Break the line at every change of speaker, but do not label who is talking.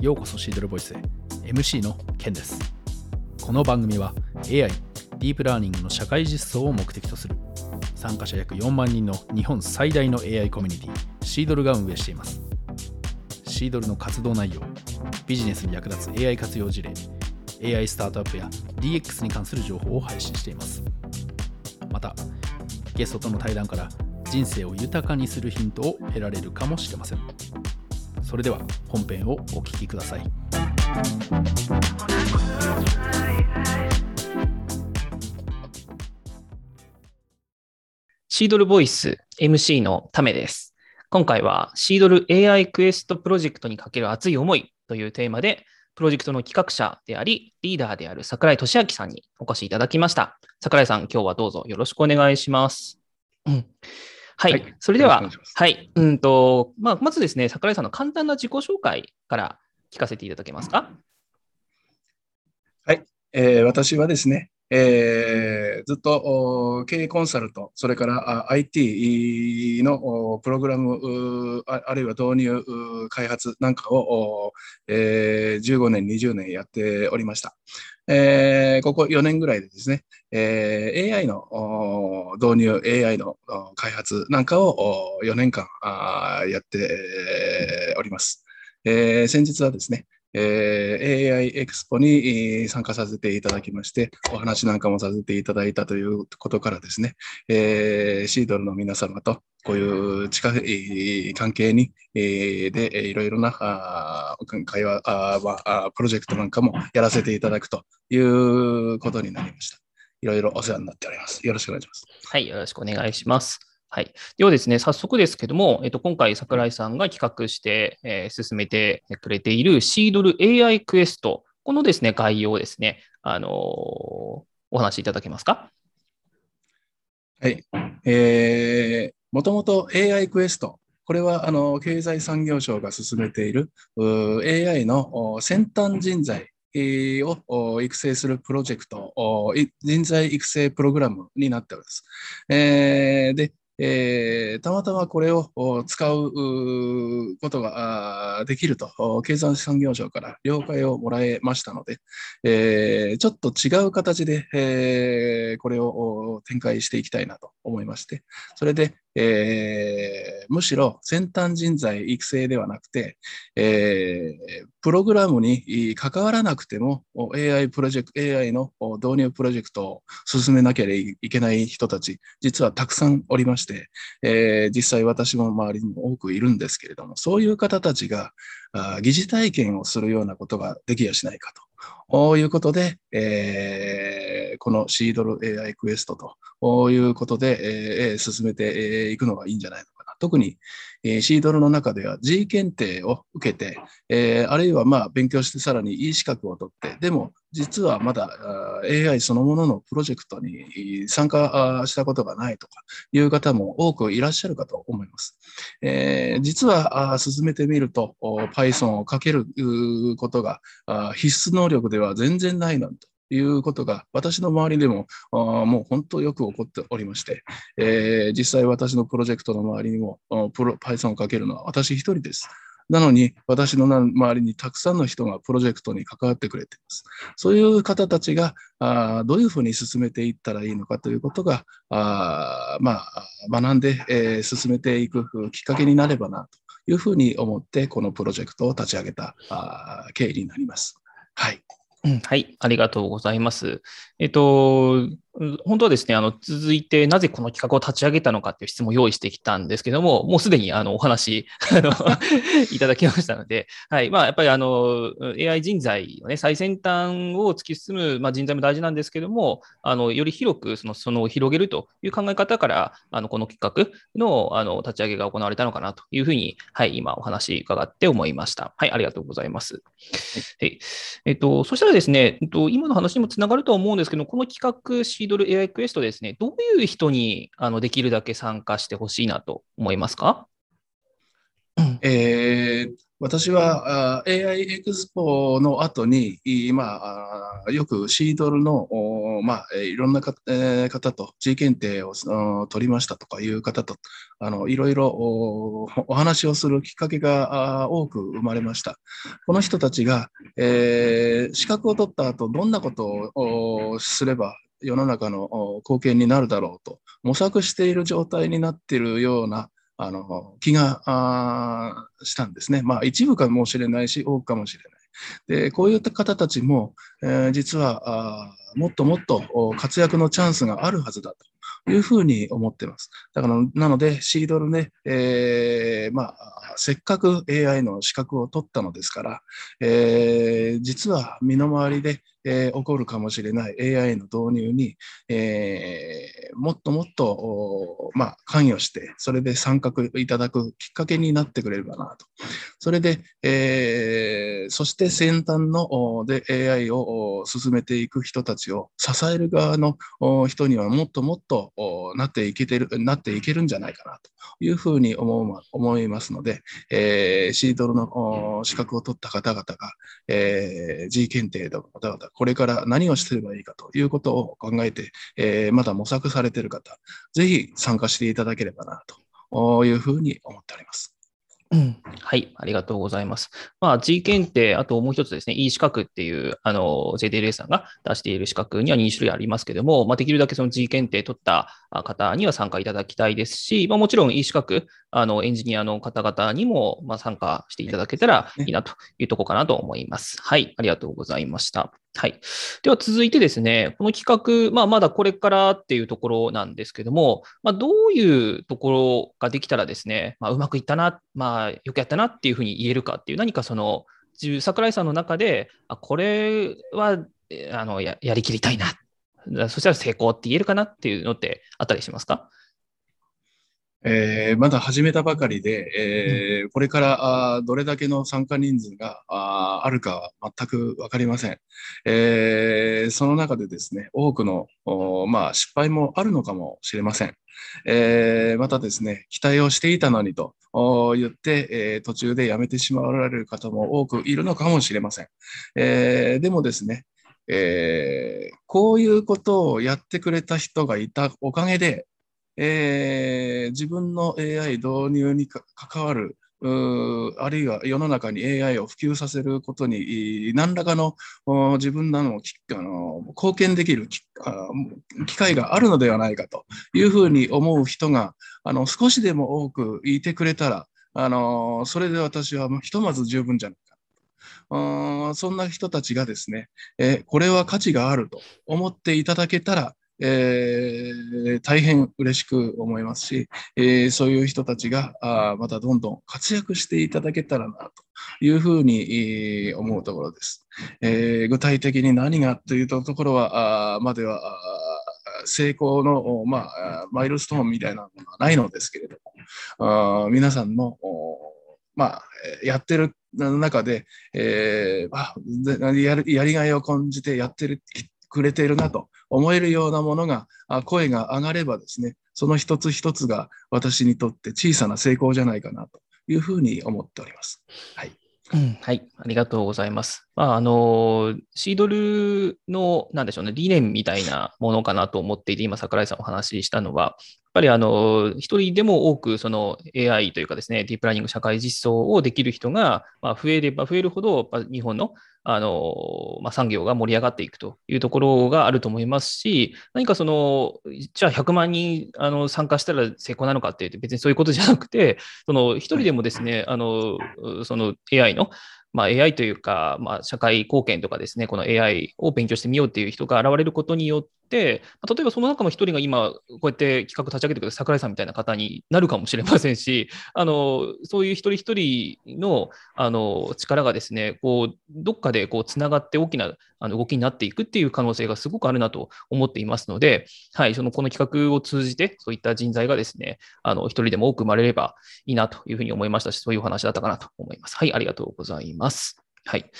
ようこそシードルボイスへ。MC のケンです。この番組は AI ディープラーニングの社会実装を目的とする。参加者約4万人の日本最大の AI コミュニティシードルが運営しています。シードルの活動内容ビジネスに役立つ AI 活用事例 AI スタートアップや DX に関する情報を配信しています。またゲストとの対談から人生を豊かにするヒントを得られるかもしれません。それでは本編をお聞きください
シードルボイス MC のためです。今回はシードル AI クエストプロジェクトにかける熱い思いというテーマで、プロジェクトの企画者であり、リーダーである桜井俊明さんにお越しいただきました。桜井さん、今日はどうぞよろしくお願いします。うんはい、
はい。
それでは
い
はい、うんと、まあ、まずですね、桜井さんの簡単な自己紹介から聞かせていただけますか？
えー私はですね、えーずっとお経営コンサルと、それからあ IT のおプログラム、ああるいは導入、うー開発なんかを、おえー15年、20年やっておりました。えーここ4年ぐらいでですね、えー AI のお導入、AI のお開発なんかを4年間あやっております。えー先日はですね、えー AI エクスポに参加させていただきまして、お話なんかもさせていただいたということからですね、えーシードルの皆様とこういう近い関係に、えーで、いろいろなあ会話あまあプロジェクトなんかもやらせていただくということになりました。いろいろお世話になっております。よろしくお願いします。
はい、よろしくお願いします。はい。ではですね、早速ですけども、えっと、今回、桜井さんが企画して、えー進めてくれているシードル AI クエスト、このですね、概要をですね、あのーお話しいただけますか？
はい。えー、もともと AI クエスト、これはあの経済産業省が進めている AI のお先端人材えーをお育成するプロジェクト、人材育成プログラムになっております。えーで、えーたまたまこれを使うことができると、経済産業省から了解をもらえましたので、えーちょっと違う形で、えーこれを展開していきたいなと思いまして、それで、えーむしろ先端人材育成ではなくて、えープログラムに関わらなくても AI プロジェクト、AI の導入プロジェクトを進めなければいけない人たち、実はたくさんおりまして、えー実際私も周りにも多くいるんですけれども、そういう方たちがあ疑似体験をするようなことができやしないかと。こいうことで、えーこのシードル AI クエストということで、えー進めていくのがいいんじゃないの。特に、えーシードルの中では G 検定を受けて、えーあるいはまあ勉強してさらに E 資格を取って、でも実はまだ AI そのもののプロジェクトに参加したことがないとかいう方も多くいらっしゃるかと思います。えー実は進めてみると、Python をかけることが必須能力では全然ないなんということが私の周りでもあもう本当よく起こっておりまして、えー実際私のプロジェクトの周りにもプロ Python をかけるのは私一人です。なのに私の周りにたくさんの人がプロジェクトに関わってくれています。そういう方たちがあどういうふうに進めていったらいいのかということがあまあ、学んで、えー進めていくきっかけになればなというふうに思ってこのプロジェクトを立ち上げたあ経緯になります。はい。
はい、ありがとうございます。えっと、本当はですね、あの、続いて、なぜこの企画を立ち上げたのかっていう質問を用意してきたんですけども、もうすでに、あの、お話、あの、いただきましたので、はい、まあ、やっぱり、あの、AI 人材のね、最先端を突き進む、まあ、人材も大事なんですけども、あの、より広く、その、その、広げるという考え方から、あの、この企画の、あの、立ち上げが行われたのかなというふうに、はい、今、お話伺って思いました。はい、ありがとうございます。はいえっと、そしたらですね、えっと、今の話にもつながるとは思うんですけど、この企画、シードル AI クエストですね、どういう人にあのできるだけ参加してほしいなと思いますか？
えー私は AI エクスポの後に、今、よくシードルの、まあ、いろんな方と G 検定を取りましたとかいう方と、あのいろいろお話をするきっかけが多く生まれました。この人たちが、えー、資格を取った後、どんなことをすれば世の中の貢献になるだろうと模索している状態になっているようなあの、気がしたんですね。まあ、一部かもしれないし、多くかもしれない。で、こういった方たちも、えー、実はもっともっと活躍のチャンスがあるはずだというふうに思ってます。だから、なので、シードルね、えー、まあ、せっかく AI の資格を取ったのですから、えー、実は身の回りで、えー、起こるかもしれない AI の導入に、えー、もっともっと、まあ、関与して、それで参画いただくきっかけになってくれればなと。それで、えー、そして先端ので AI を進めていく人たちを支える側の人にはもっともっとなっていけてる、なっていけるんじゃないかなというふうに思う思いますので、えー、シードルの資格を取った方々が、えー、G 検定の方々、これから何をすればいいかということを考えて、えー、まだ模索されている方、ぜひ参加していただければなというふうに思っております。
うん、はい、ありがとうございます。まあ、G 検定、あともう一つですね、E 資格っていう、あの、JDLA さんが出している資格には2種類ありますけども、まあ、できるだけその G 検定取った方には参加いただきたいですし、まあ、もちろん E 資格、あの、エンジニアの方々にも、まあ、参加していただけたらいいなというところかなと思います。はい、ありがとうございました。はい。では続いてですね、この企画、まあ、まだこれからっていうところなんですけども、まあ、どういうところができたらですね、まあ、うまくいったな、まあ、よくやったななっていうふうに言えるかっていう、何かその、桜井さんの中で、あこれはあのややりきりたいな、そしたら成功って言えるかなっていうのってあったりしますか？
えー、まだ始めたばかりで、えー、これからあどれだけの参加人数がああるかは全くわかりません、えー。その中でですね、多くの、まあ、失敗もあるのかもしれません。えー、またですね、期待をしていたのにと言って、えー、途中でやめてしまわれる方も多くいるのかもしれません。えー、でもですね、えー、こういうことをやってくれた人がいたおかげで、えー、自分の AI 導入に関わるあるいは世の中に AI を普及させることに何らかの自分なのあの貢献できる機会があるのではないかというふうに思う人があの少しでも多くいてくれたらあのそれで私はひとまず十分じゃないかそんな人たちがですね、えこれは価値があると思っていただけたら、えー、大変嬉しく思いますし、えー、そういう人たちがあまたどんどん活躍していただけたらなというふうに、思うところです。えー、具体的に何がというところは、あまでは成功の、まあ、マイルストーンみたいなものはないのですけれども、あ皆さんのまあ、やってる中で、えー、あややりがいを感じてやってるくれているなと思えるようなものが、声が上がればですね、その一つ一つが私にとって小さな成功じゃないかなというふうに思っております。はい。
うん、はい、ありがとうございます。まあ、あの、シードルの、なんでしょうね、理念みたいなものかなと思っていて、今、桜井さんお話ししたのは、やっぱりあの、一人でも多くその AI というかですね、ディープラーニング社会実装をできる人が、ま、増えれば増えるほど、日本のあの、ま、産業が盛り上がっていくというところがあると思いますし、何かその、じゃあ100万人あの参加したら成功なのかって言って別にそういうことじゃなくて、その一人でもですね、あの、その AI のまあ、AI というか、まあ、社会貢献とかですね、この AI を勉強してみようっていう人が現れることによっ、例えばその中の一人が今、こうやって企画立ち上げてくれた桜井さんみたいな方になるかもしれませんし、あのそういう一人一人のあの力がですね、こうどっかでつながって大きなあの動きになっていくっていう可能性がすごくあるなと思っていますので、はい、そのこの企画を通じて、そういった人材がですね、あの一人でも多く生まれればいいなというふうに思いましたし、そういうお話だったかなと思います。はい、ありがとうござい。ます。はい。